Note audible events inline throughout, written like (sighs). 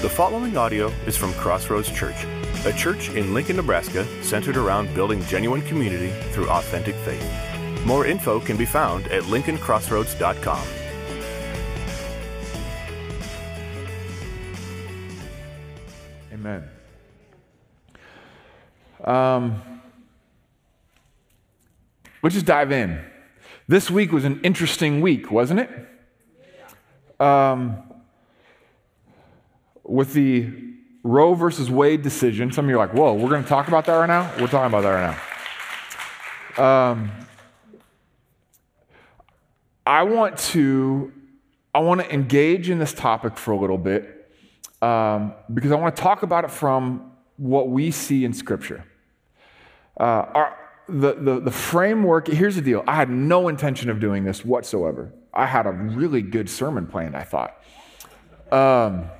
The following audio is from Crossroads Church, a church in Lincoln, Nebraska centered around building genuine community through authentic faith. More info can be found at lincolncrossroads.com. Amen. Um, let's just dive in. This week was an interesting week, wasn't it? Um, with the Roe versus Wade decision, some of you are like, whoa, we're going to talk about that right now? We're talking about that right now. Um, I want to I want to engage in this topic for a little bit um, because I want to talk about it from what we see in Scripture. Uh, our, the, the, the framework, here's the deal. I had no intention of doing this whatsoever. I had a really good sermon planned, I thought. Um,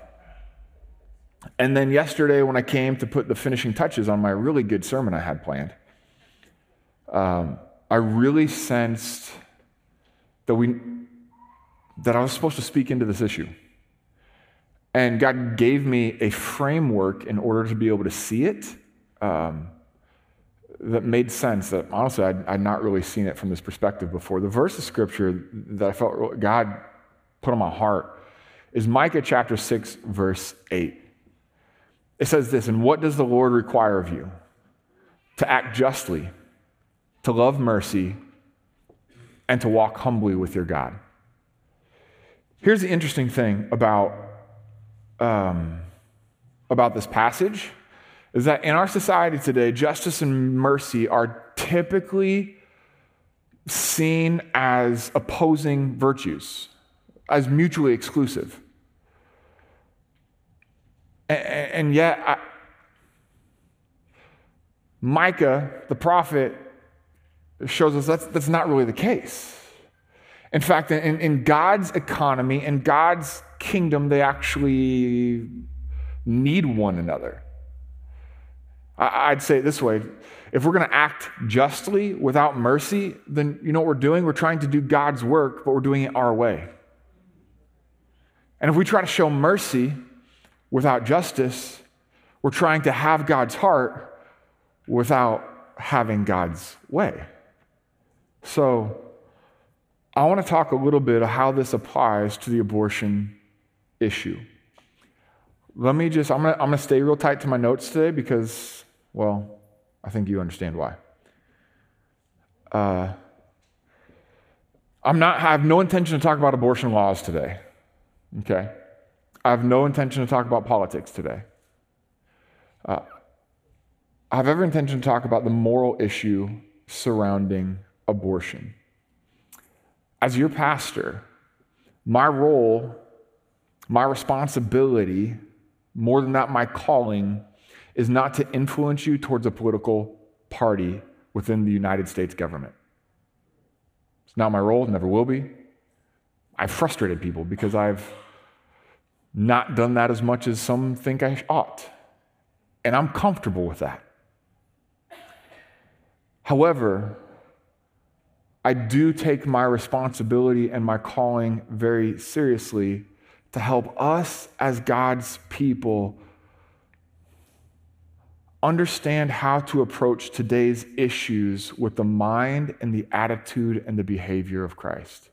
and then yesterday, when I came to put the finishing touches on my really good sermon I had planned, um, I really sensed that, we, that I was supposed to speak into this issue. And God gave me a framework in order to be able to see it um, that made sense. That honestly, I'd, I'd, not really seen it from this perspective before. The verse of scripture that I felt God put on my heart is Micah chapter 6, verse 8. It says this And what does the Lord require of you? To act justly, to love mercy, and to walk humbly with your God. Here's the interesting thing about, um, about this passage is that in our society today, justice and mercy are typically seen as opposing virtues, as mutually exclusive. And yet, I, Micah, the prophet, shows us that's, that's not really the case. In fact, in, in God's economy, in God's kingdom, they actually need one another. I, I'd say it this way if we're going to act justly without mercy, then you know what we're doing? We're trying to do God's work, but we're doing it our way. And if we try to show mercy without justice, we're trying to have God's heart without having God's way. So, I want to talk a little bit of how this applies to the abortion issue. Let me just, I'm going to, I'm going to stay real tight to my notes today because, well, I think you understand why. Uh, I'm not, I have no intention to talk about abortion laws today. Okay? I have no intention to talk about politics today. Uh, I have every intention to talk about the moral issue surrounding abortion. As your pastor, my role, my responsibility, more than that, my calling, is not to influence you towards a political party within the United States government. It's not my role, never will be. I've frustrated people because I've not done that as much as some think I ought. And I'm comfortable with that. However, I do take my responsibility and my calling very seriously to help us as God's people understand how to approach today's issues with the mind and the attitude and the behavior of Christ.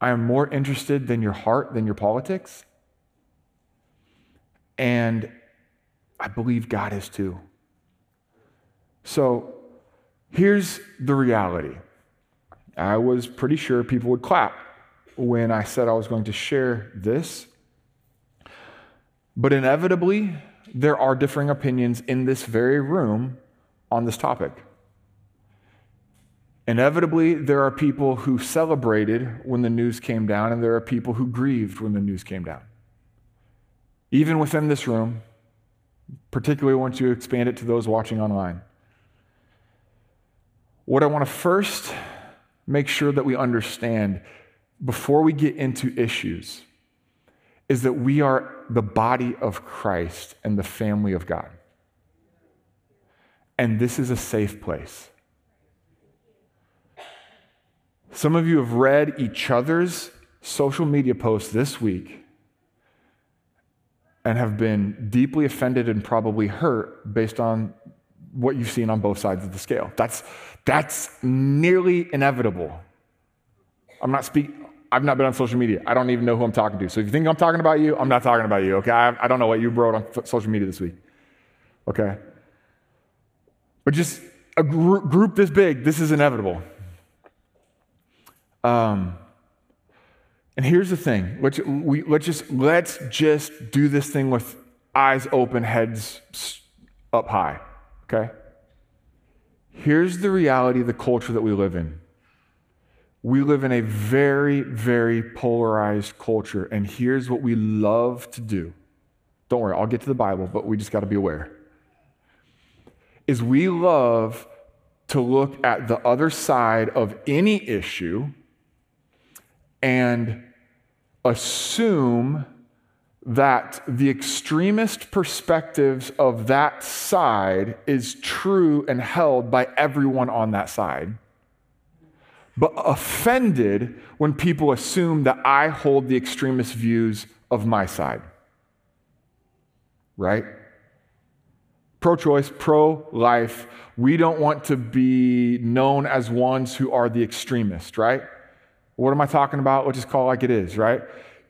I am more interested than your heart, than your politics. And I believe God is too. So here's the reality I was pretty sure people would clap when I said I was going to share this. But inevitably, there are differing opinions in this very room on this topic. Inevitably, there are people who celebrated when the news came down, and there are people who grieved when the news came down. Even within this room, particularly once you expand it to those watching online. What I want to first make sure that we understand before we get into issues is that we are the body of Christ and the family of God. And this is a safe place. Some of you have read each other's social media posts this week and have been deeply offended and probably hurt based on what you've seen on both sides of the scale. That's, that's nearly inevitable. I'm not speaking. I've not been on social media. I don't even know who I'm talking to. So if you think I'm talking about you, I'm not talking about you, okay? I, I don't know what you wrote on social media this week, okay? But just a gr- group this big, this is inevitable. Um, and here's the thing. Let's, we, let's, just, let's just do this thing with eyes open, heads up high, okay? Here's the reality of the culture that we live in. We live in a very, very polarized culture, and here's what we love to do. Don't worry, I'll get to the Bible, but we just got to be aware. Is we love to look at the other side of any issue and assume that the extremist perspectives of that side is true and held by everyone on that side, but offended when people assume that I hold the extremist views of my side. Right? Pro choice, pro life. We don't want to be known as ones who are the extremist, right? What am I talking about? Let's just call it like it is, right?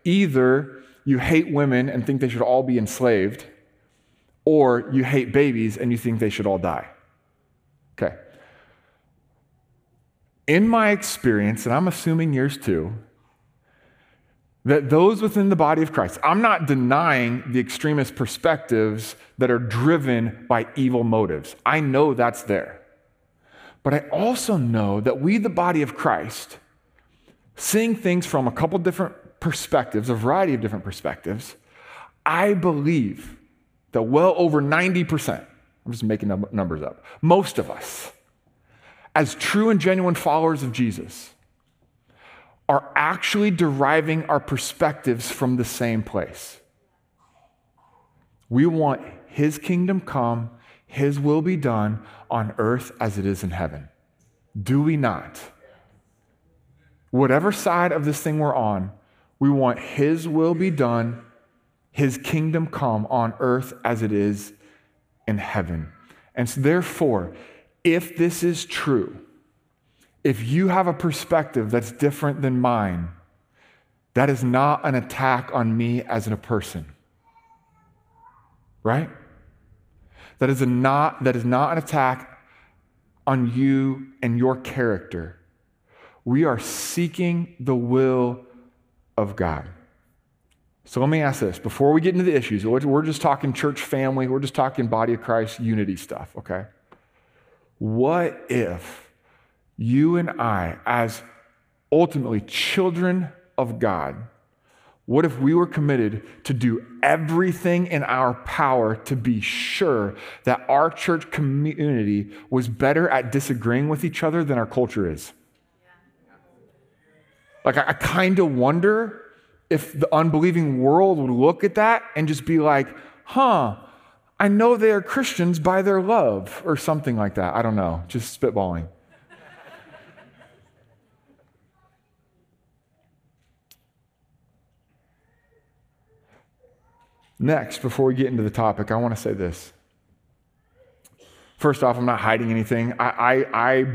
Either you hate women and think they should all be enslaved, or you hate babies and you think they should all die. Okay. In my experience, and I'm assuming yours too, that those within the body of Christ, I'm not denying the extremist perspectives that are driven by evil motives. I know that's there. But I also know that we, the body of Christ, seeing things from a couple different perspectives, a variety of different perspectives, I believe that well over 90%, I'm just making numbers up, most of us, as true and genuine followers of Jesus, are actually deriving our perspectives from the same place. We want His kingdom come, His will be done on earth as it is in heaven. Do we not? Whatever side of this thing we're on, we want His will be done, His kingdom come on earth as it is in heaven. And so, therefore, if this is true, if you have a perspective that's different than mine, that is not an attack on me as a person. Right? That is, a not, that is not an attack on you and your character we are seeking the will of God. So let me ask this before we get into the issues, we're just talking church family, we're just talking body of Christ unity stuff, okay? What if you and I, as ultimately children of God, what if we were committed to do everything in our power to be sure that our church community was better at disagreeing with each other than our culture is? Like, I, I kind of wonder if the unbelieving world would look at that and just be like, huh, I know they are Christians by their love, or something like that. I don't know, just spitballing. Next, before we get into the topic, I want to say this. First off, I'm not hiding anything. I, I, I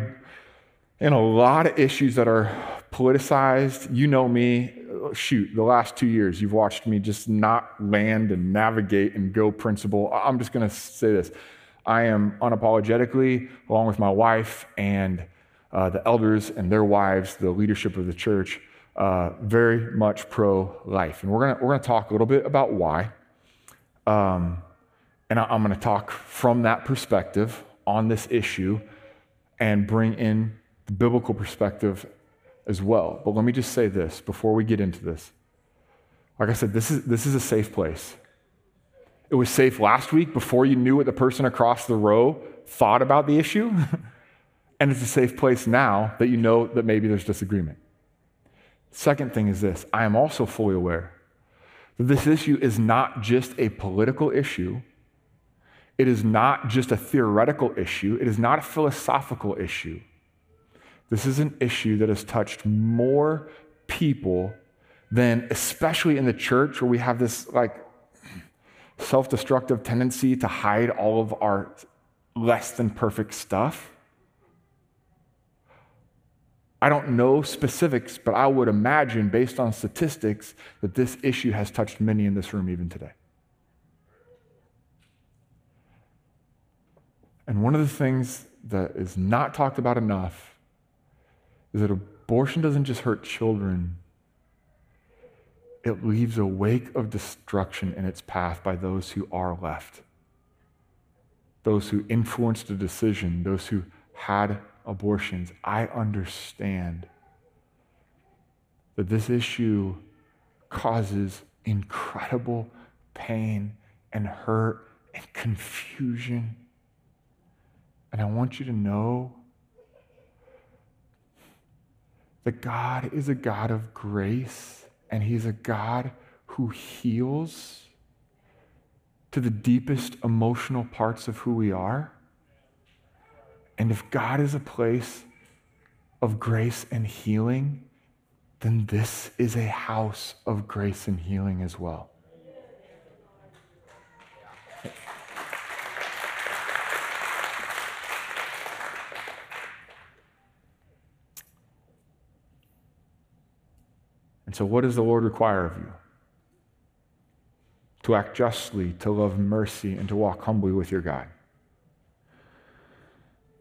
in a lot of issues that are politicized. You know me. Shoot, the last two years, you've watched me just not land and navigate and go principle. I'm just going to say this. I am unapologetically, along with my wife and uh, the elders and their wives, the leadership of the church, uh, very much pro life. And we're going we're gonna talk a little bit about why. Um, and I, I'm going to talk from that perspective on this issue and bring in the biblical perspective as well. But let me just say this before we get into this. Like I said, this is, this is a safe place. It was safe last week before you knew what the person across the row thought about the issue. (laughs) and it's a safe place now that you know that maybe there's disagreement. Second thing is this I am also fully aware that this issue is not just a political issue, it is not just a theoretical issue, it is not a philosophical issue. This is an issue that has touched more people than, especially in the church where we have this like self destructive tendency to hide all of our less than perfect stuff. I don't know specifics, but I would imagine, based on statistics, that this issue has touched many in this room even today. And one of the things that is not talked about enough is that abortion doesn't just hurt children, it leaves a wake of destruction in its path by those who are left. Those who influenced the decision, those who had abortions. I understand that this issue causes incredible pain and hurt and confusion. And I want you to know that God is a God of grace and He's a God who heals to the deepest emotional parts of who we are. And if God is a place of grace and healing, then this is a house of grace and healing as well. And so, what does the Lord require of you? To act justly, to love mercy, and to walk humbly with your God.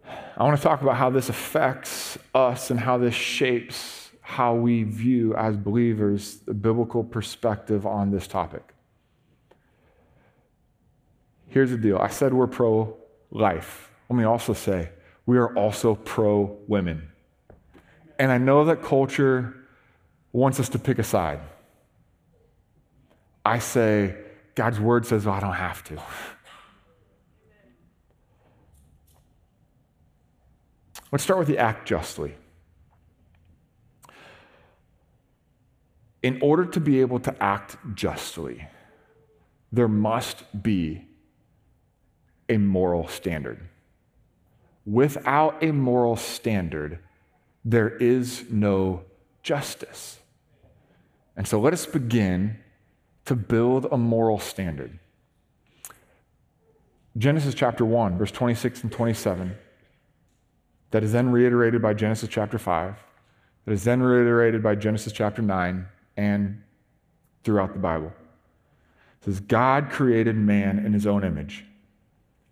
I want to talk about how this affects us and how this shapes how we view, as believers, the biblical perspective on this topic. Here's the deal I said we're pro life. Let me also say, we are also pro women. And I know that culture wants us to pick a side. I say, God's word says, well, I don't have to. Let's start with the act justly. In order to be able to act justly, there must be a moral standard. Without a moral standard, there is no justice. And so let us begin to build a moral standard. Genesis chapter 1, verse 26 and 27, that is then reiterated by Genesis chapter 5, that is then reiterated by Genesis chapter 9 and throughout the Bible. It says, God created man in his own image.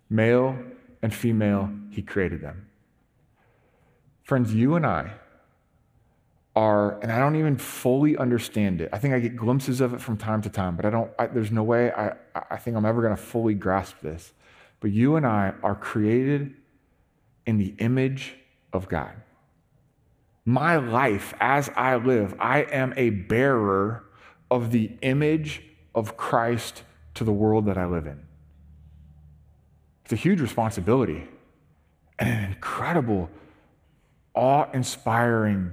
Male and female, he created them. Friends, you and I, are, and I don't even fully understand it. I think I get glimpses of it from time to time, but I don't, I, there's no way I, I think I'm ever going to fully grasp this. But you and I are created in the image of God. My life as I live, I am a bearer of the image of Christ to the world that I live in. It's a huge responsibility and an incredible, awe inspiring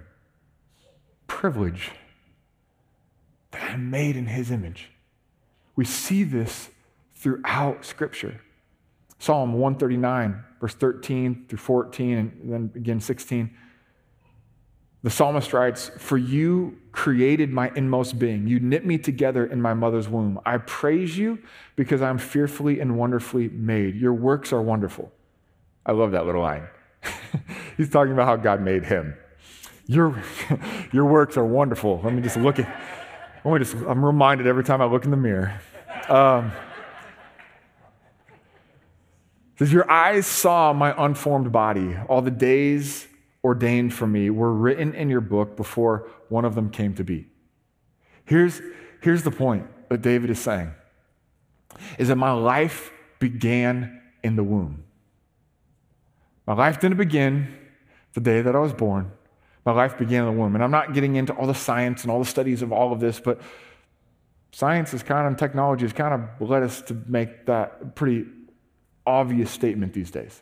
privilege that I'm made in his image. We see this throughout Scripture. Psalm 139, verse 13 through 14, and then again 16. The psalmist writes, For you created my inmost being. You knit me together in my mother's womb. I praise you because I'm fearfully and wonderfully made. Your works are wonderful. I love that little line. (laughs) He's talking about how God made him. Your, (laughs) your works are wonderful. Let me just look at, let me just, I'm reminded every time I look in the mirror. Um, says, Your eyes saw my unformed body. All the days ordained for me were written in your book before one of them came to be. Here's, here's the point that David is saying is that my life began in the womb. My life didn't begin the day that I was born. My life began in the womb. And I'm not getting into all the science and all the studies of all of this, but science is kind of, and technology has kind of led us to make that pretty obvious statement these days.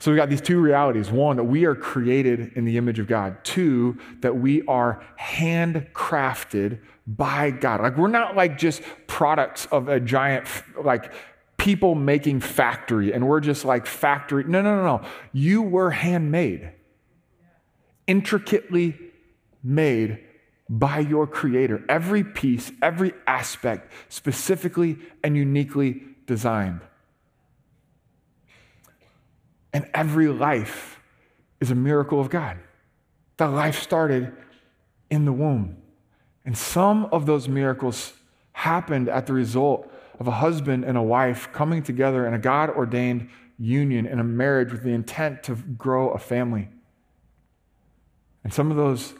So we got these two realities. One, that we are created in the image of God. Two, that we are handcrafted by God. Like we're not like just products of a giant like people making factory and we're just like factory. No, no, no, no. You were handmade, intricately made by your Creator. Every piece, every aspect, specifically and uniquely designed. And every life is a miracle of God. The life started in the womb. And some of those miracles happened at the result of a husband and a wife coming together in a God ordained union in a marriage with the intent to grow a family. And some of those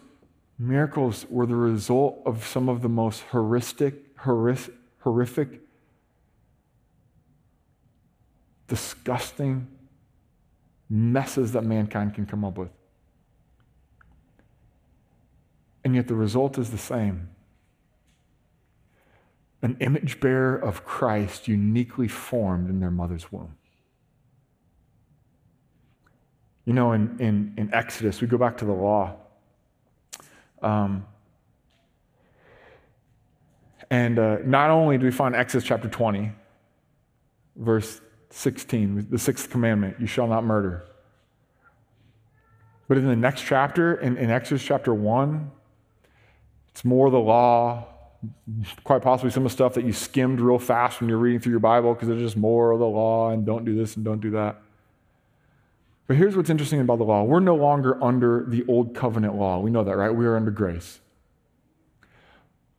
miracles were the result of some of the most horrific, horrific, disgusting messes that mankind can come up with. And yet the result is the same an image bearer of Christ uniquely formed in their mother's womb. You know, in, in, in Exodus, we go back to the law. Um, and uh, not only do we find Exodus chapter 20, verse 16, the sixth commandment, you shall not murder. But in the next chapter, in, in Exodus chapter 1, it's more the law, quite possibly some of the stuff that you skimmed real fast when you're reading through your Bible because there's just more of the law and don't do this and don't do that. But here's what's interesting about the law we're no longer under the old covenant law. We know that, right? We are under grace.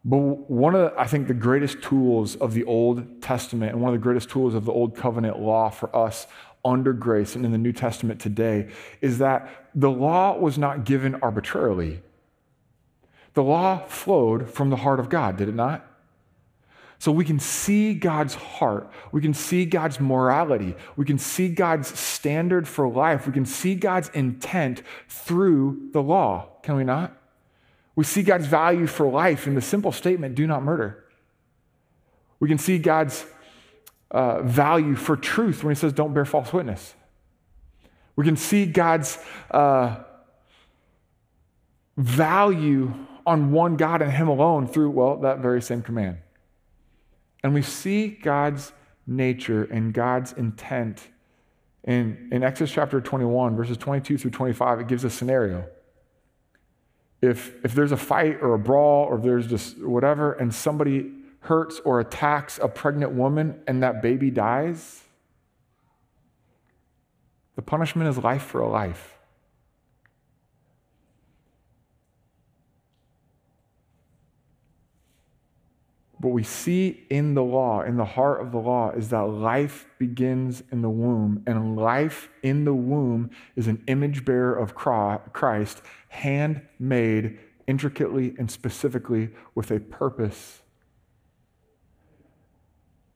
But one of, the, I think, the greatest tools of the Old Testament and one of the greatest tools of the Old Covenant law for us under grace and in the New Testament today is that the law was not given arbitrarily. The law flowed from the heart of God, did it not? So we can see God's heart. We can see God's morality. We can see God's standard for life. We can see God's intent through the law, can we not? We see God's value for life in the simple statement do not murder. We can see God's uh, value for truth when he says don't bear false witness. We can see God's uh, value on one God and Him alone through, well, that very same command. And we see God's nature and God's intent in, in Exodus chapter 21, verses 22 through 25. It gives a scenario. If, if there's a fight or a brawl or there's just whatever, and somebody hurts or attacks a pregnant woman and that baby dies, the punishment is life for a life. What we see in the law, in the heart of the law, is that life begins in the womb, and life in the womb is an image bearer of Christ, handmade intricately and specifically with a purpose.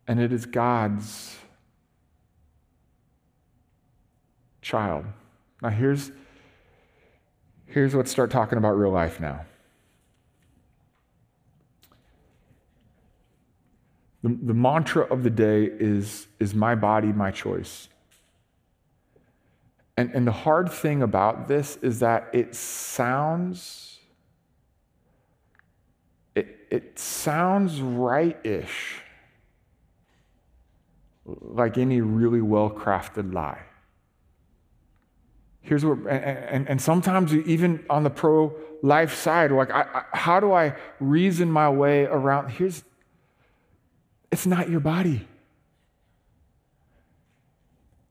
And it is God's child. Now, here's, here's let's start talking about real life now. The, the mantra of the day is, is my body, my choice. And, and the hard thing about this is that it sounds it, it sounds right-ish like any really well-crafted lie here's what and, and, and sometimes even on the pro-life side like I, I, how do i reason my way around here's it's not your body.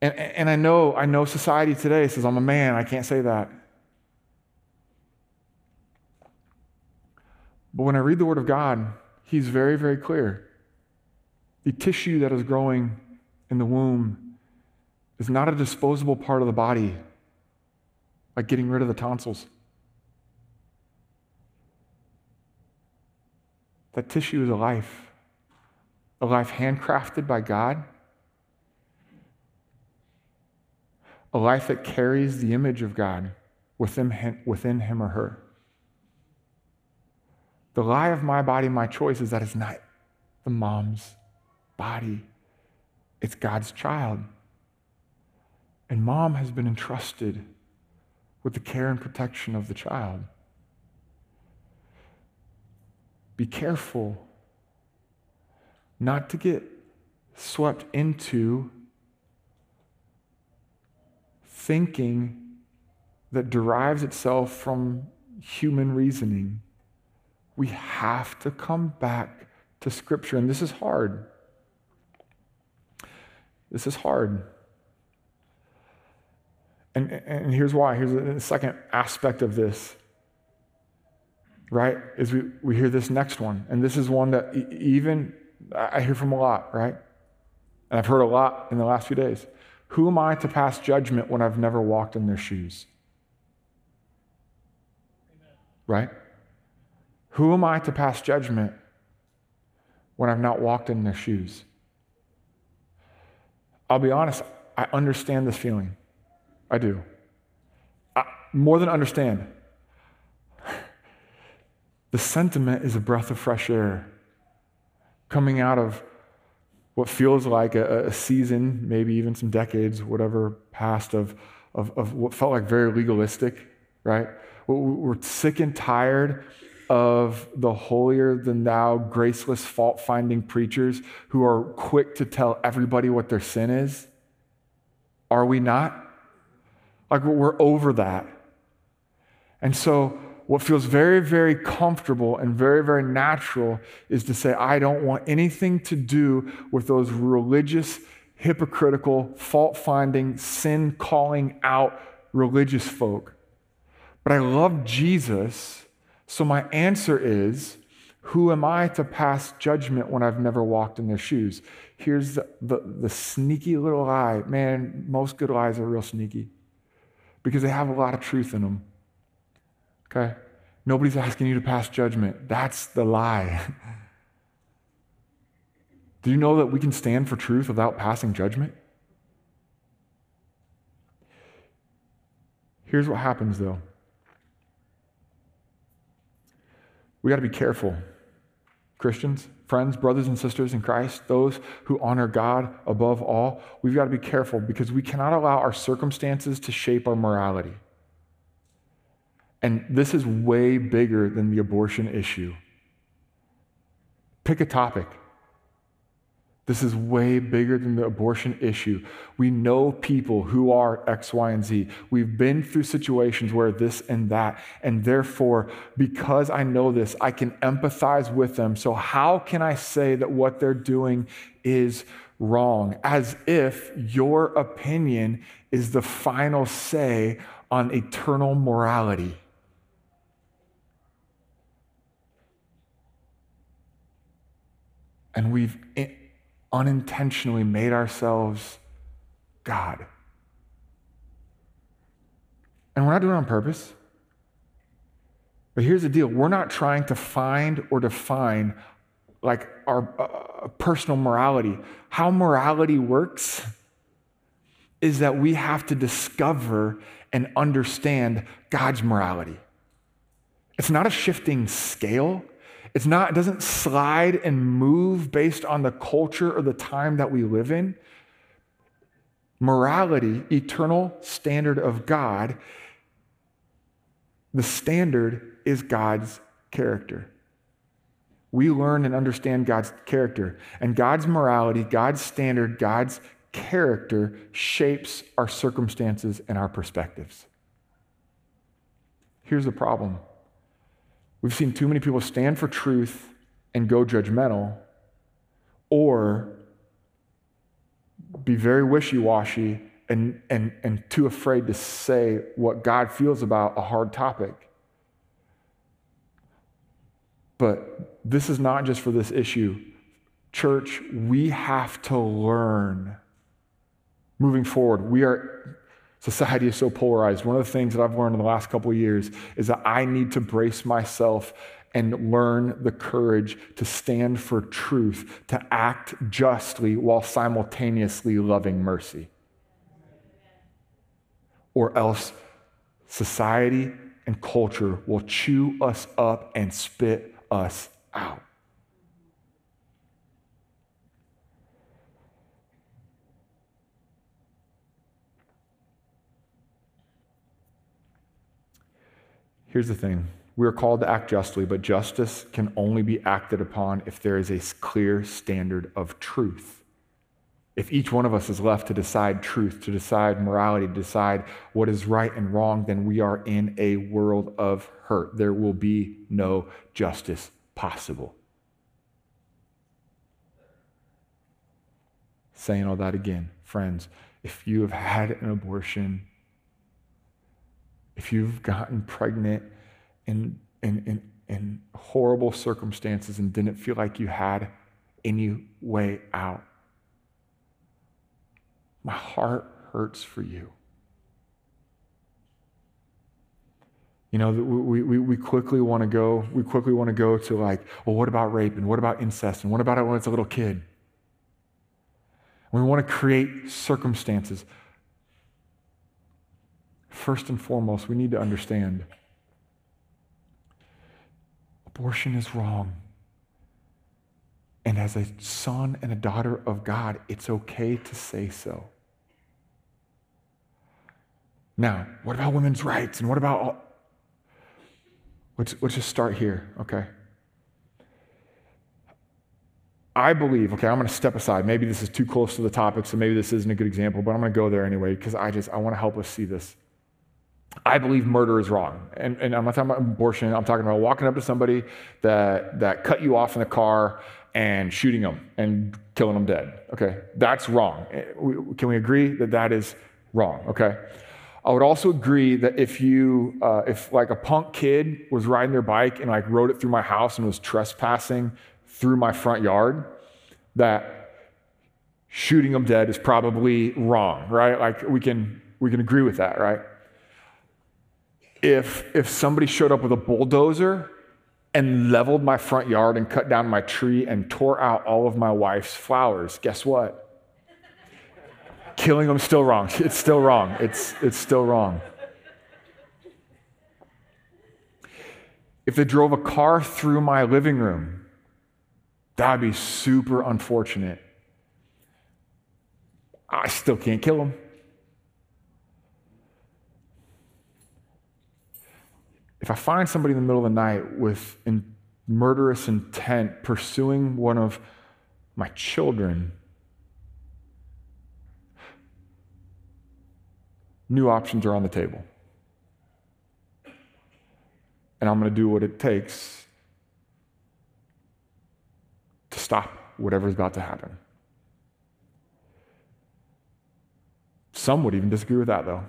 And, and I know, I know society today says, I'm a man, I can't say that. But when I read the Word of God, He's very, very clear. The tissue that is growing in the womb is not a disposable part of the body, like getting rid of the tonsils. That tissue is a life a life handcrafted by God, a life that carries the image of God within him, within him or her. The lie of my body, my choice is that it's not the mom's body, it's God's child. And mom has been entrusted with the care and protection of the child. Be careful not to get swept into thinking that derives itself from human reasoning We have to come back to Scripture, and this is hard. This is hard. And, and here's why. Here's the second aspect of this, right? Is we, we hear this next one. And this is one that even I hear from a lot, right? And I've heard a lot in the last few days. Who am I to pass judgment when I've never walked in their shoes? Amen. Right? Who am I to pass judgment when I've not walked in their shoes? I'll be honest, I understand this feeling. I do. I, more than understand. (sighs) The sentiment is a breath of fresh air coming out of what feels like a, a season, maybe even some decades, whatever past of, of, of what felt like very legalistic, right? We're sick and tired of the holier than thou, graceless, fault finding preachers who are quick to tell everybody what their sin is? Are we not? Like we're over that. And so, what feels very, very comfortable and very, very natural is to say, I don't want anything to do with those religious, hypocritical, fault finding, sin calling out religious folk. But I love Jesus, so my answer is, who am I to pass judgment when I've never walked in their shoes? Here's the, the, the sneaky little lie. Man, most good lies are real sneaky because they have a lot of truth in them. Okay? Nobody's asking you to pass judgment. That's the lie. (laughs) Do you know that we can stand for truth without passing judgment? Here's what happens though we got to be careful. Christians, friends, brothers and sisters in Christ, those who honor God above all, we've got to be careful because we cannot allow our circumstances to shape our morality. And this is way bigger than the abortion issue. Pick a topic. This is way bigger than the abortion issue. We know people who are X, Y, and Z. We've been through situations where this and that. And therefore, because I know this, I can empathize with them. So, how can I say that what they're doing is wrong? As if your opinion is the final say on eternal morality. And we've unintentionally made ourselves God. And we're not doing it on purpose. But here's the deal we're not trying to find or define like our uh, personal morality. How morality works is that we have to discover and understand God's morality. It's not a shifting scale. It's not, it doesn't slide and move based on the culture or the time that we live in. Morality, eternal standard of God, the standard is God's character. We learn and understand God's character. And God's morality, God's standard, God's character shapes our circumstances and our perspectives. Here's the problem We've seen too many people stand for truth and go judgmental, or be very wishy washy and, and, and too afraid to say what God feels about a hard topic. But this is not just for this issue. Church, we have to learn moving forward. We are Society is so polarized. One of the things that I've learned in the last couple of years is that I need to brace myself and learn the courage to stand for truth, to act justly while simultaneously loving mercy. Or else society and culture will chew us up and spit us out. Here's the thing we are called to act justly, but justice can only be acted upon if there is a clear standard of truth. if each one of us is left to decide truth, to decide morality, to decide what is right and wrong, then we are in a world of hurt. There will be no justice possible. Saying all that again, friends, if you have had an abortion, if you've gotten pregnant in, in, in, in horrible circumstances and didn't feel like you had any way out, my heart hurts for you. You know, we, we, we quickly want to go, we quickly want to go to like, well, what about rape? And what about incest? And what about it when it's a little kid? We want to create circumstances. First and foremost, we need to understand abortion is wrong. And as a son and a daughter of God, it's okay to say so. Now, what about women's rights? And what about all? Let's, let's just start here, okay? I believe, okay, I'm going to step aside. Maybe this is too close to the topic, so maybe this isn't a good example, but I'm going to go there anyway because I just, I want to help us see this. I believe murder is wrong. And, and I'm not talking about abortion. I'm talking about walking up to somebody that, that cut you off in the car and shooting them and killing them dead. Okay, that's wrong. Can we agree that that is wrong? Okay. I would also agree that if you, uh, if like a punk kid was riding their bike and like rode it through my house and was trespassing through my front yard, that shooting them dead is probably wrong, right? Like we can we can agree with that, right? If if somebody showed up with a bulldozer and leveled my front yard and cut down my tree and tore out all of my wife's flowers, guess what? Killing them still wrong. (laughs) It's still wrong. It's, it's still wrong. If they drove a car through my living room, that'd be super unfortunate. I still can't kill them. If I find somebody in the middle of the night with in murderous intent pursuing one of my children, new options are on the table. And I'm going to do what it takes to stop whatever's about to happen. Some would even disagree with that, though.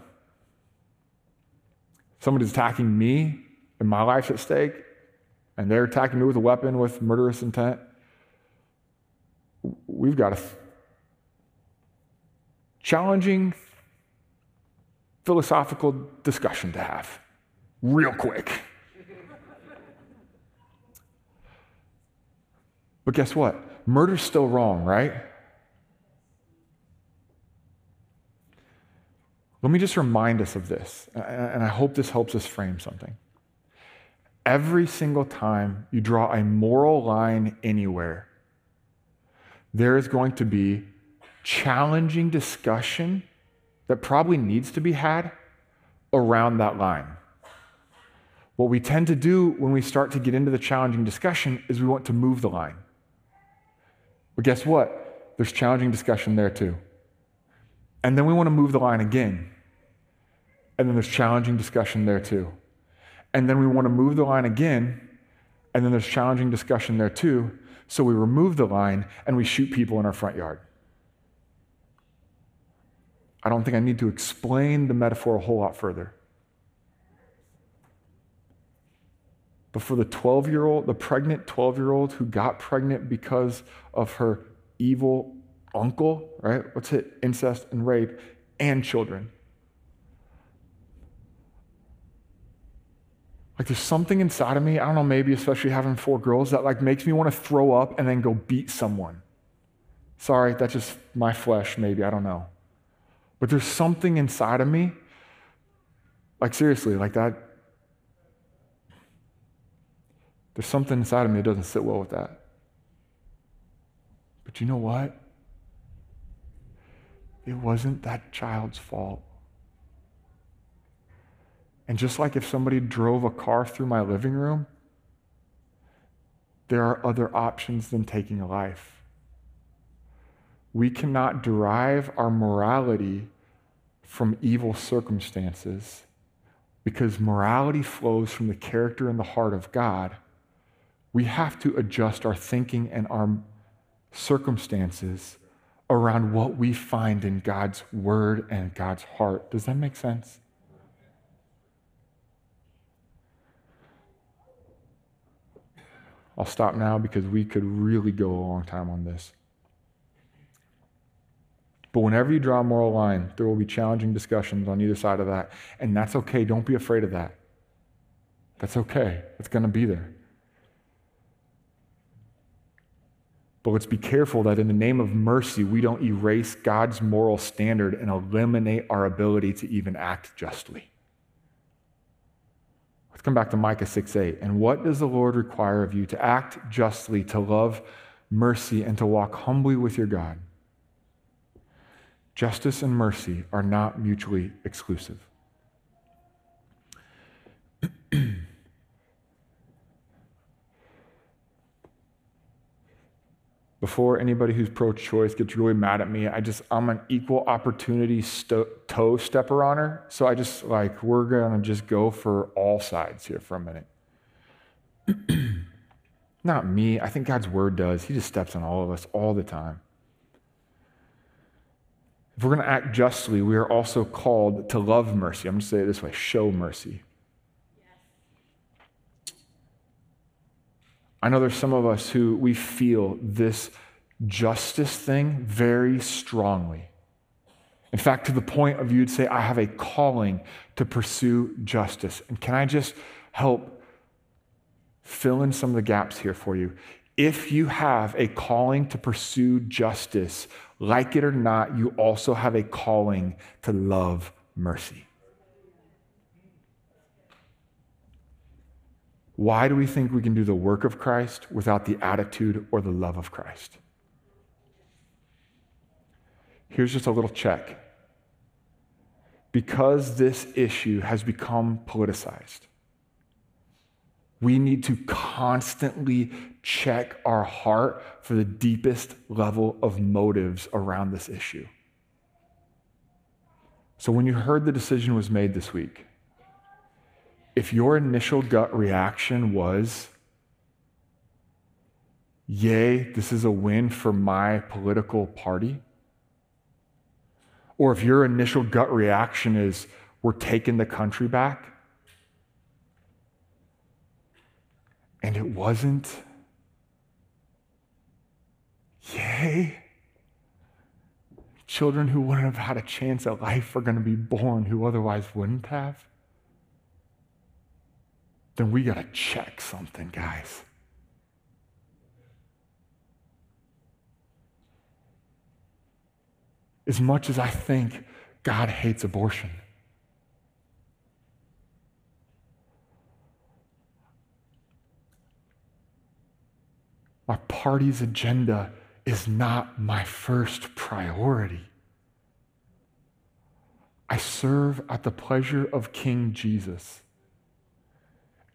Somebody's attacking me and my life's at stake, and they're attacking me with a weapon with murderous intent. We've got a challenging philosophical discussion to have, real quick. But guess what? Murder's still wrong, right? Let me just remind us of this, and I hope this helps us frame something. Every single time you draw a moral line anywhere, there is going to be challenging discussion that probably needs to be had around that line. What we tend to do when we start to get into the challenging discussion is we want to move the line. But guess what? There's challenging discussion there too. And then we want to move the line again. And then there's challenging discussion there too. And then we want to move the line again. And then there's challenging discussion there too. So we remove the line and we shoot people in our front yard. I don't think I need to explain the metaphor a whole lot further. But for the 12 year old, the pregnant 12 year old who got pregnant because of her evil uncle, right? What's it? incest and rape and children. Like there's something inside of me, I don't know, maybe especially having four girls, that like makes me want to throw up and then go beat someone. Sorry, that's just my flesh, maybe, I don't know. But there's something inside of me, like seriously, like that. There's something inside of me that doesn't sit well with that. But you know what? It wasn't that child's fault. And just like if somebody drove a car through my living room, there are other options than taking a life. we cannot derive our morality from evil circumstances because morality flows from the character and the heart of God. We have to adjust our thinking and our circumstances around what we find in God's word and God's heart. Does that make sense? I'll stop now because we could really go a long time on this. But whenever you draw a moral line, there will be challenging discussions on either side of that. And that's okay. Don't be afraid of that. That's okay. It's going to be there. But let's be careful that in the name of mercy, we don't erase God's moral standard and eliminate our ability to even act justly. Come back to Micah 6 8. And what does the Lord require of you? To act justly, to love mercy, and to walk humbly with your God. Justice and mercy are not mutually exclusive. (clears throat) Before anybody who's pro choice gets really mad at me, I just, I'm an equal opportunity sto- toe stepper on her. So I just like, we're going to just go for all sides here for a minute. (clears throat) Not me. I think God's word does. He just steps on all of us all the time. If we're going to act justly, we are also called to love mercy. I'm going to say it this way show mercy. I know there's some of us who we feel this justice thing very strongly. In fact, to the point of you'd say, I have a calling to pursue justice. And can I just help fill in some of the gaps here for you? If you have a calling to pursue justice, like it or not, you also have a calling to love mercy. Why do we think we can do the work of Christ without the attitude or the love of Christ? Here's just a little check. Because this issue has become politicized, we need to constantly check our heart for the deepest level of motives around this issue. So, when you heard the decision was made this week, if your initial gut reaction was, Yay, this is a win for my political party, or if your initial gut reaction is, We're taking the country back, And it wasn't, yay. Children who wouldn't have had a chance at life are going to be born who otherwise wouldn't have. Then we got to check something, guys. As much as I think God hates abortion, My party's agenda is not my first priority. I serve at the pleasure of King Jesus.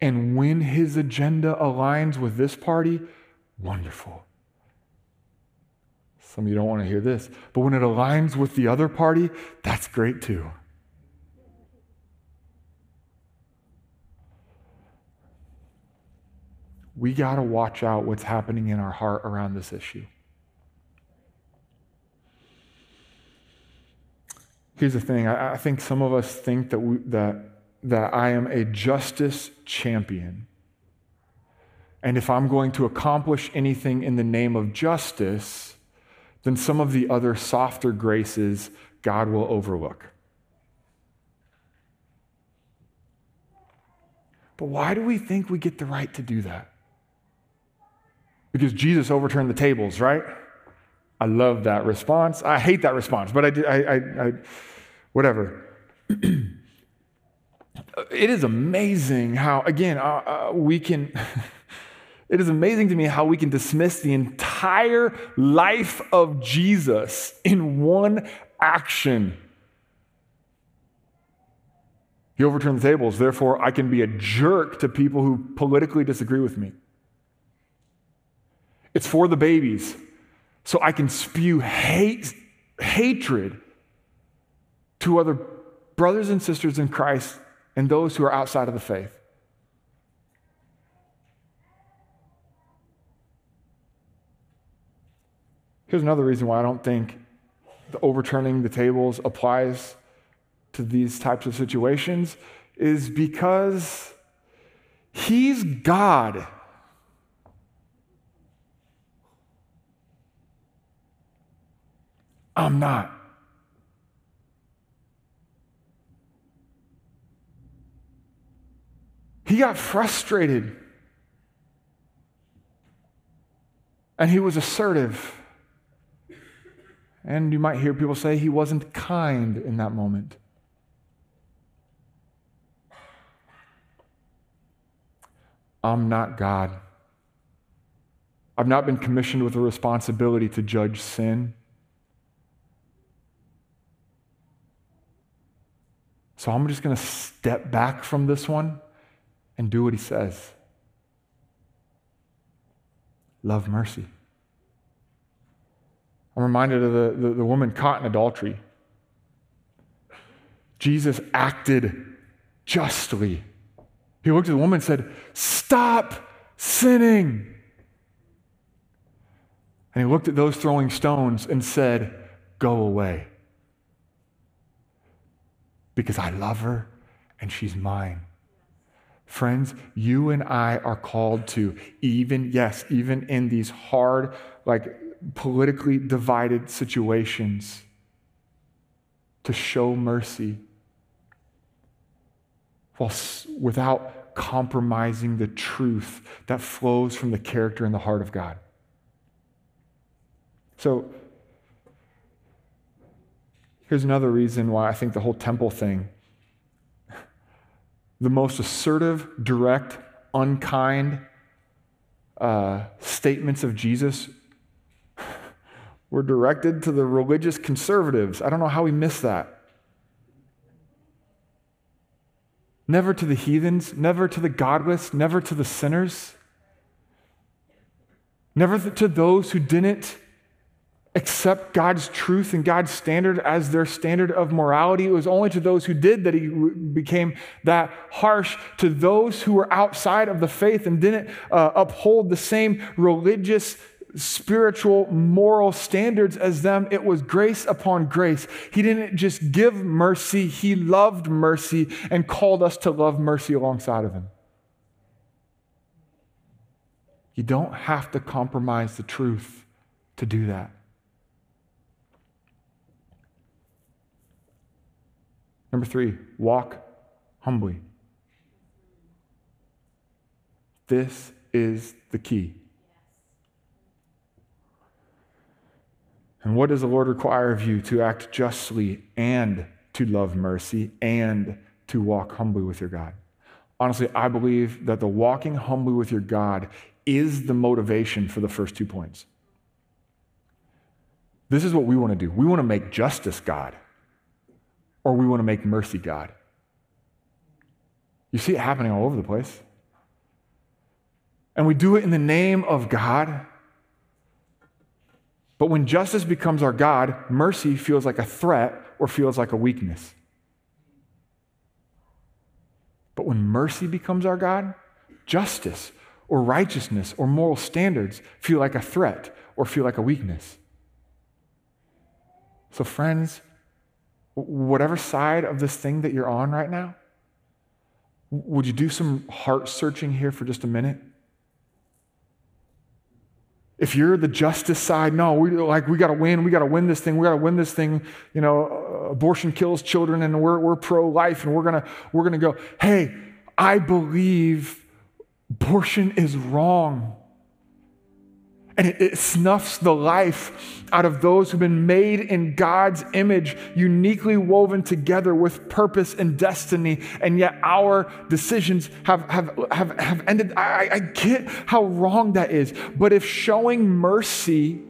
And when his agenda aligns with this party, wonderful. Some of you don't want to hear this, but when it aligns with the other party, that's great too. we got to watch out what's happening in our heart around this issue. Here's the thing I, I think some of us think that, we, that, that I am a justice champion. And if I'm going to accomplish anything in the name of justice, then some of the other softer graces God will overlook. But why do we think we get the right to do that? Because Jesus overturned the tables, right? I love that response. I hate that response, but I, I, I, I whatever. (clears throat) it is amazing how, again, uh, uh, we can. (laughs) it is amazing to me how we can dismiss the entire life of Jesus in one action. He overturned the tables, therefore, I can be a jerk to people who politically disagree with me. It's for the babies. so I can spew hate, hatred to other brothers and sisters in Christ and those who are outside of the faith. Here's another reason why I don't think the overturning the tables applies to these types of situations is because he's God. I'm not. He got frustrated. And he was assertive. And you might hear people say he wasn't kind in that moment. I'm not God. I've not been commissioned with a responsibility to judge sin. So I'm just going to step back from this one and do what he says love mercy. I'm reminded of the, the, the woman caught in adultery. Jesus acted justly. He looked at the woman and said, Stop sinning. And he looked at those throwing stones and said, Go away. Because I love her and she's mine. Friends, you and I are called to, even, yes, even in these hard, like politically divided situations, to show mercy while, without compromising the truth that flows from the character and the heart of God. So, here's another reason why I think the whole temple thing the most assertive, direct, unkind uh, statements of Jesus were directed to the religious conservatives. I don't know how we missed that. Never to the heathens, never to the godless, never to the sinners, never to those who didn't accept God's truth and God's standard as their standard of morality. It was only to those who did that he became that harsh. To those who were outside of the faith and didn't uh, uphold the same religious, spiritual, moral standards as them, it was grace upon grace. He didn't just give mercy, he loved mercy and called us to love mercy alongside of him. You don't have to compromise the truth to do that. Number three, walk humbly. This is the key. And what does the Lord require of you to act justly and to love mercy and to walk humbly with your God? Honestly, I believe that the walking humbly with your God is the motivation for the first two points. This is what we want to do. We want to make justice God or we want to make mercy God. You see it happening all over the place. And we do it in the name of God. But when justice becomes our God, mercy feels like a threat or feels like a weakness. But when mercy becomes our God, justice or righteousness or moral standards feel like a threat or feel like a weakness. So, friends, whatever side of this thing that you're on right now, would you do some heart searching here for just a minute? If you're the justice side, no, we like we got to win. We got to win this thing. We got to win this thing. You know, abortion kills children, and we're we're pro life, and we're gonna we're gonna go. Hey, I believe abortion is wrong and it, it, snuffs the life out of those who've been made in God's image, uniquely woven together with purpose and destiny. And yet our decisions have, have, have, have ended. I, I get how wrong that is. But if showing mercy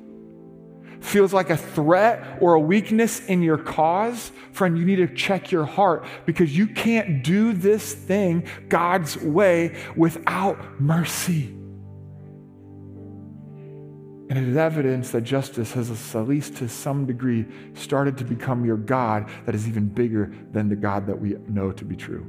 feels like a threat or a weakness in your cause, friend, you need to check your heart because you can't do this thing God's way without mercy. And it is evidence that justice has, at least to some degree, started to become your God that is even bigger than the God that we know to be true.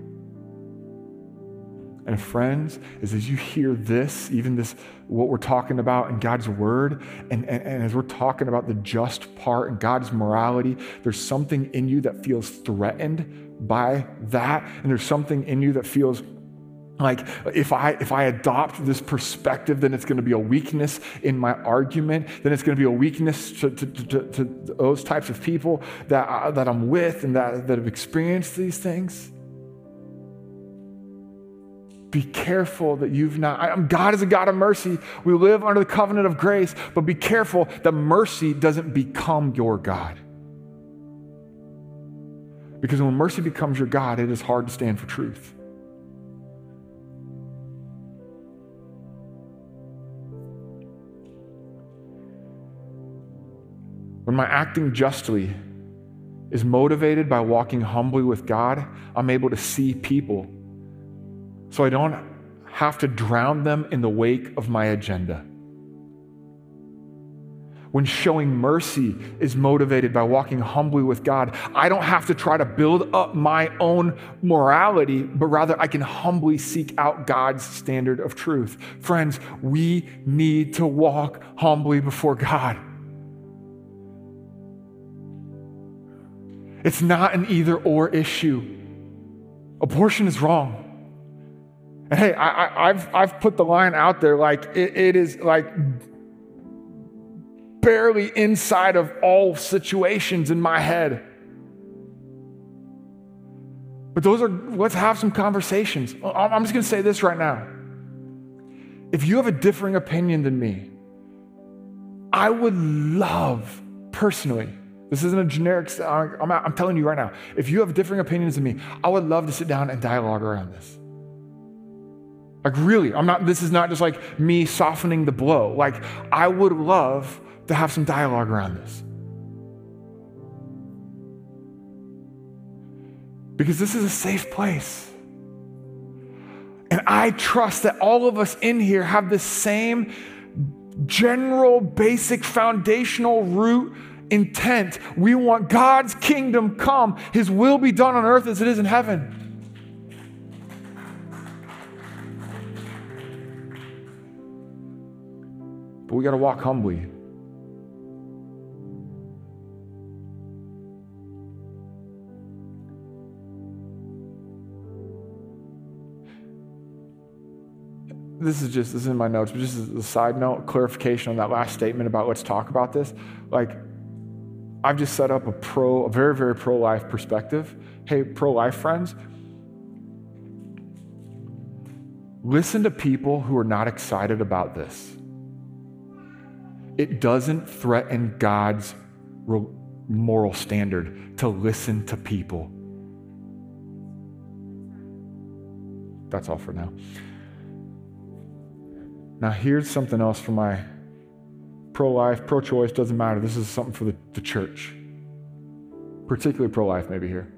And friends, is as you hear this, even this, what we're talking about in God's word, and, and, and as we're talking about the just part and God's morality, there's something in you that feels threatened by that. And there's something in you that feels like if i if i adopt this perspective then it's going to be a weakness in my argument. Then it's going to be a weakness to, to, to, to those types of people that, I, that i'm with and that, that have experienced these things. Be careful that you've not um, god is a god of mercy. We live under the covenant of grace but be careful that mercy doesn't become your god. Because when mercy becomes your god it is hard to stand for truth When my acting justly is motivated by walking humbly with God, I'm able to see people so I don't have to drown them in the wake of my agenda. When showing mercy is motivated by walking humbly with God, I don't have to try to build up my own morality, but rather I can humbly seek out God's standard of truth. Friends, we need to walk humbly before God. It's not an either or issue. Abortion is wrong. And hey, I, have I've put the line out there like it, it is like barely inside of all situations in my head. But those are, let's have some conversations. I'm just going to say this right now. If you have a differing opinion than me, I would love personally this isn't a generic, I'm, I'm telling you right now. If you have differing opinions than me, I would love to sit down and dialogue around this. Like, really, I'm not, this is not just like me softening the blow. Like, I would love to have some dialogue around this. Because this is a safe place. And I trust that all of us in here have the same general, basic, foundational root intent. We want God's kingdom come, His will be done on earth as it is in heaven. But we got to walk humbly. this is just this is in my notes, but just as a side note, clarification on that last statement about let's talk about this. Like I've just set up a pro, a very, very pro life perspective. Hey, pro life friends, listen to people who are not excited about this. It doesn't threaten God's moral standard to listen to people. That's all for now. Now, here's something else for my pro life, pro choice, doesn't matter. This is something for the, the church, particularly pro life, maybe here.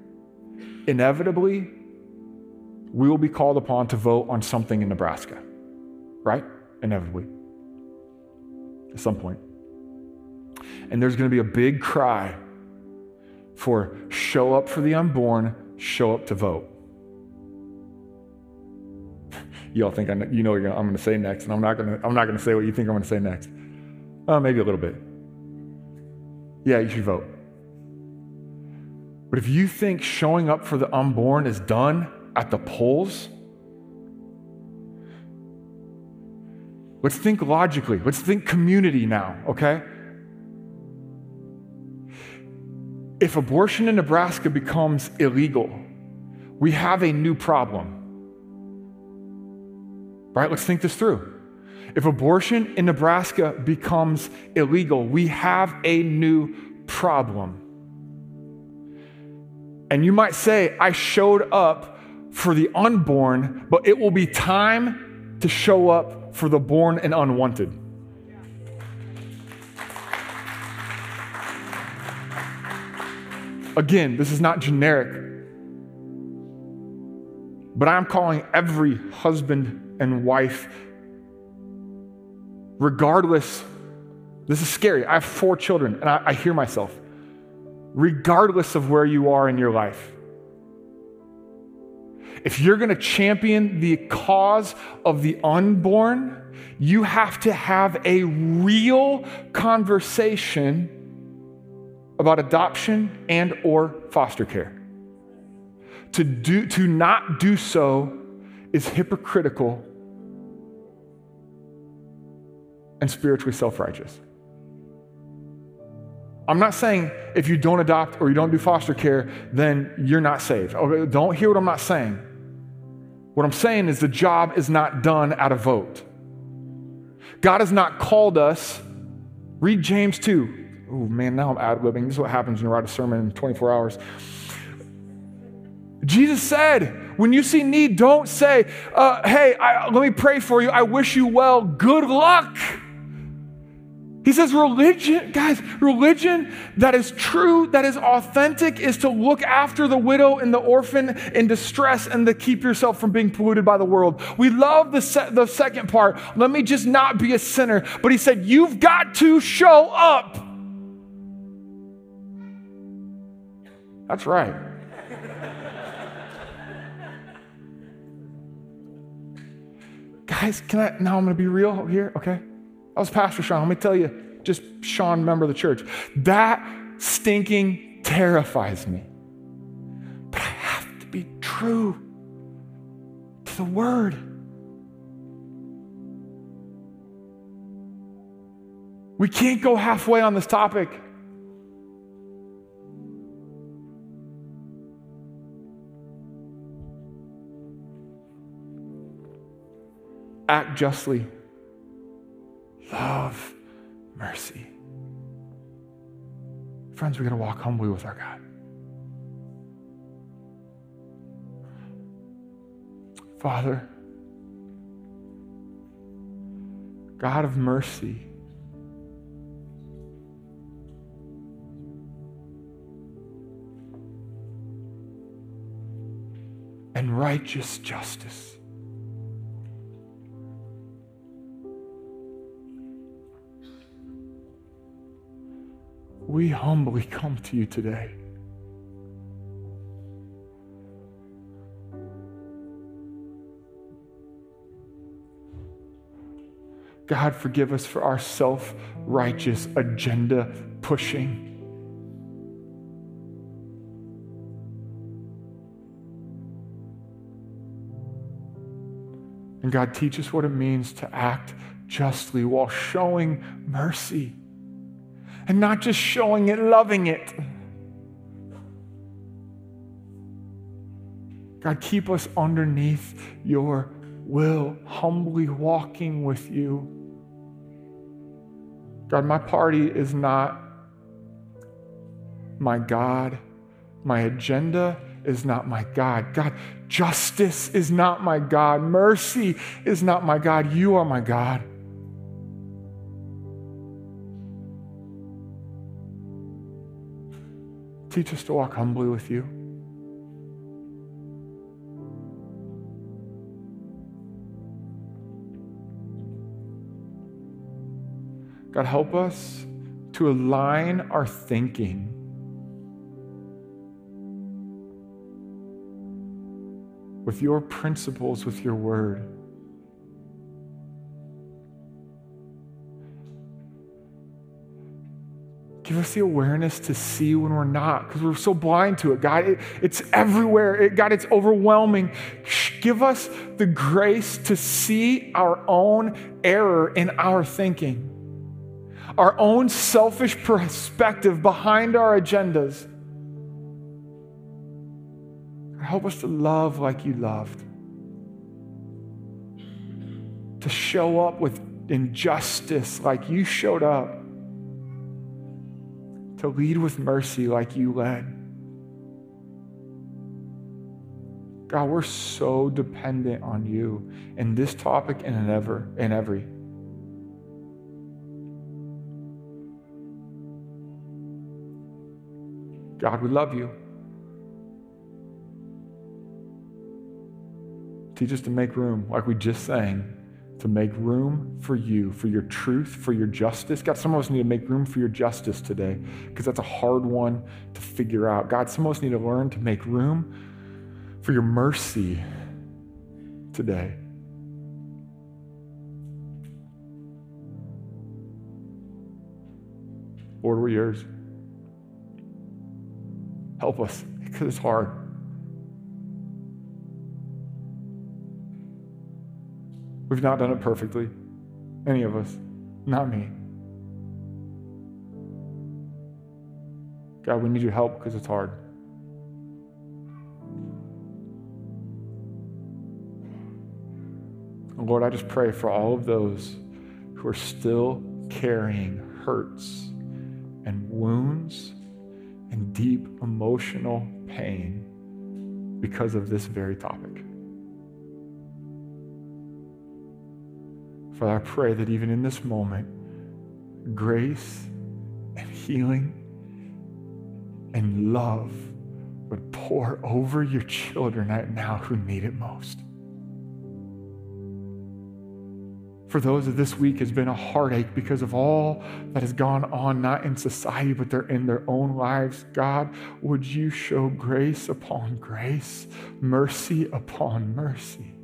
Inevitably, we will be called upon to vote on something in Nebraska, right? Inevitably, at some point. And there's going to be a big cry for show up for the unborn, show up to vote. (laughs) Y'all think I know, you know what I'm going to say next, and I'm not going to, I'm not going to say what you think I'm going to say next. Oh, maybe a little bit. Yeah, you should vote. But if you think showing up for the unborn is done at the polls, let's think logically. Let's think community now, okay? If abortion in Nebraska becomes illegal, we have a new problem. Right? Let's think this through. If abortion in Nebraska becomes illegal, we have a new problem. And you might say, I showed up for the unborn, but it will be time to show up for the born and unwanted. Again, this is not generic, but I'm calling every husband and wife regardless This is scary. I have four children, and I, I hear myself, regardless of where you are in your life. If you're going to champion the cause of the unborn, you have to have a real conversation about adoption and or foster care. To do to not do so is hypocritical and spiritually self-righteous. I'm not saying if you don't adopt or you don't do foster care, then you're not saved. Okay, don't hear what I'm not saying. What I'm saying is the job is not done at a vote. God has not called us. Read James 2. Oh man, now I'm ad libbing. This is what happens when you write a sermon in 24 hours. Jesus said, when you see need, don't say, uh, hey, I, let me pray for you. I wish you well. Good luck. Says, religion, guys, religion that is true, that is authentic, is to look after the widow and the orphan in distress and to keep yourself from being polluted by the world. We love the, se- the second part. Let me just not be a sinner. But he said, you've got to show up. That's right. (laughs) Guys, can I now I'm gonna be real here, okay? I was Pastor Sean. Let me tell you, just Sean, member of the church. That stinking terrifies me. But I have to be true to the word. We can't go halfway on this topic. Act justly love, mercy. Friends, we're going to walk humbly with our God. Father, God of mercy, and righteous justice. We humbly come to you today. God, forgive us for our self righteous agenda pushing. And God, teach us what it means to act justly while showing mercy and not just showing it, loving it. God, keep us underneath your will, humbly walking with you. God, my party is not my God. My agenda is not my God. God, justice is not my God. Mercy is not my God. You are my God. Teach us to walk humbly with you. God, help us to align our thinking with your principles, with your word. Give us the awareness to see when we're not, because we're so blind to it. God, it, it's everywhere. It, God, it's overwhelming. Give us the grace to see our own error in our thinking, our own selfish perspective behind our agendas. Help us to love like you loved, to show up with injustice like you showed up to lead with mercy like you led. God, we're so dependent on you in this topic and in ever in every. God, we love you. Teach us to make room, like we just sang, to make room for you, for your truth, for your justice. God, some of us need to make room for your justice today because that's a hard one to figure out. God, some of us need to learn to make room for your mercy today. Lord, we're yours. Help us because it's hard. We've not done it perfectly, any of us, not me. God, we need your help because it's hard. Lord, I just pray for all of those who are still carrying hurts and wounds and deep emotional pain because of this very topic. Father, I pray that even in this moment, grace and healing and love would pour over your children right now who need it most. For those of this week has been a heartache because of all that has gone on, not in society, but they're in their own lives. God, would you show grace upon grace, mercy upon mercy?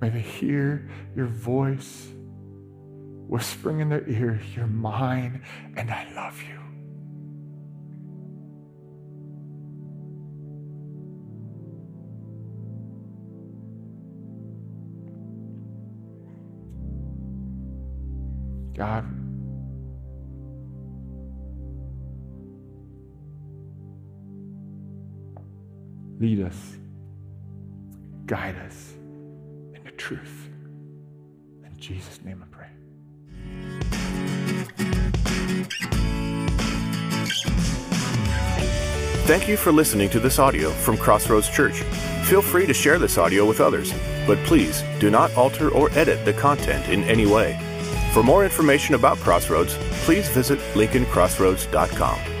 May they hear your voice whispering in their ear, You're mine and I love you. God, lead us, guide us truth. In Jesus' name I pray. Thank you for listening to this audio from Crossroads Church. Feel free to share this audio with others, but please do not alter or edit the content in any way. For more information about Crossroads, please visit lincolncrossroads.com.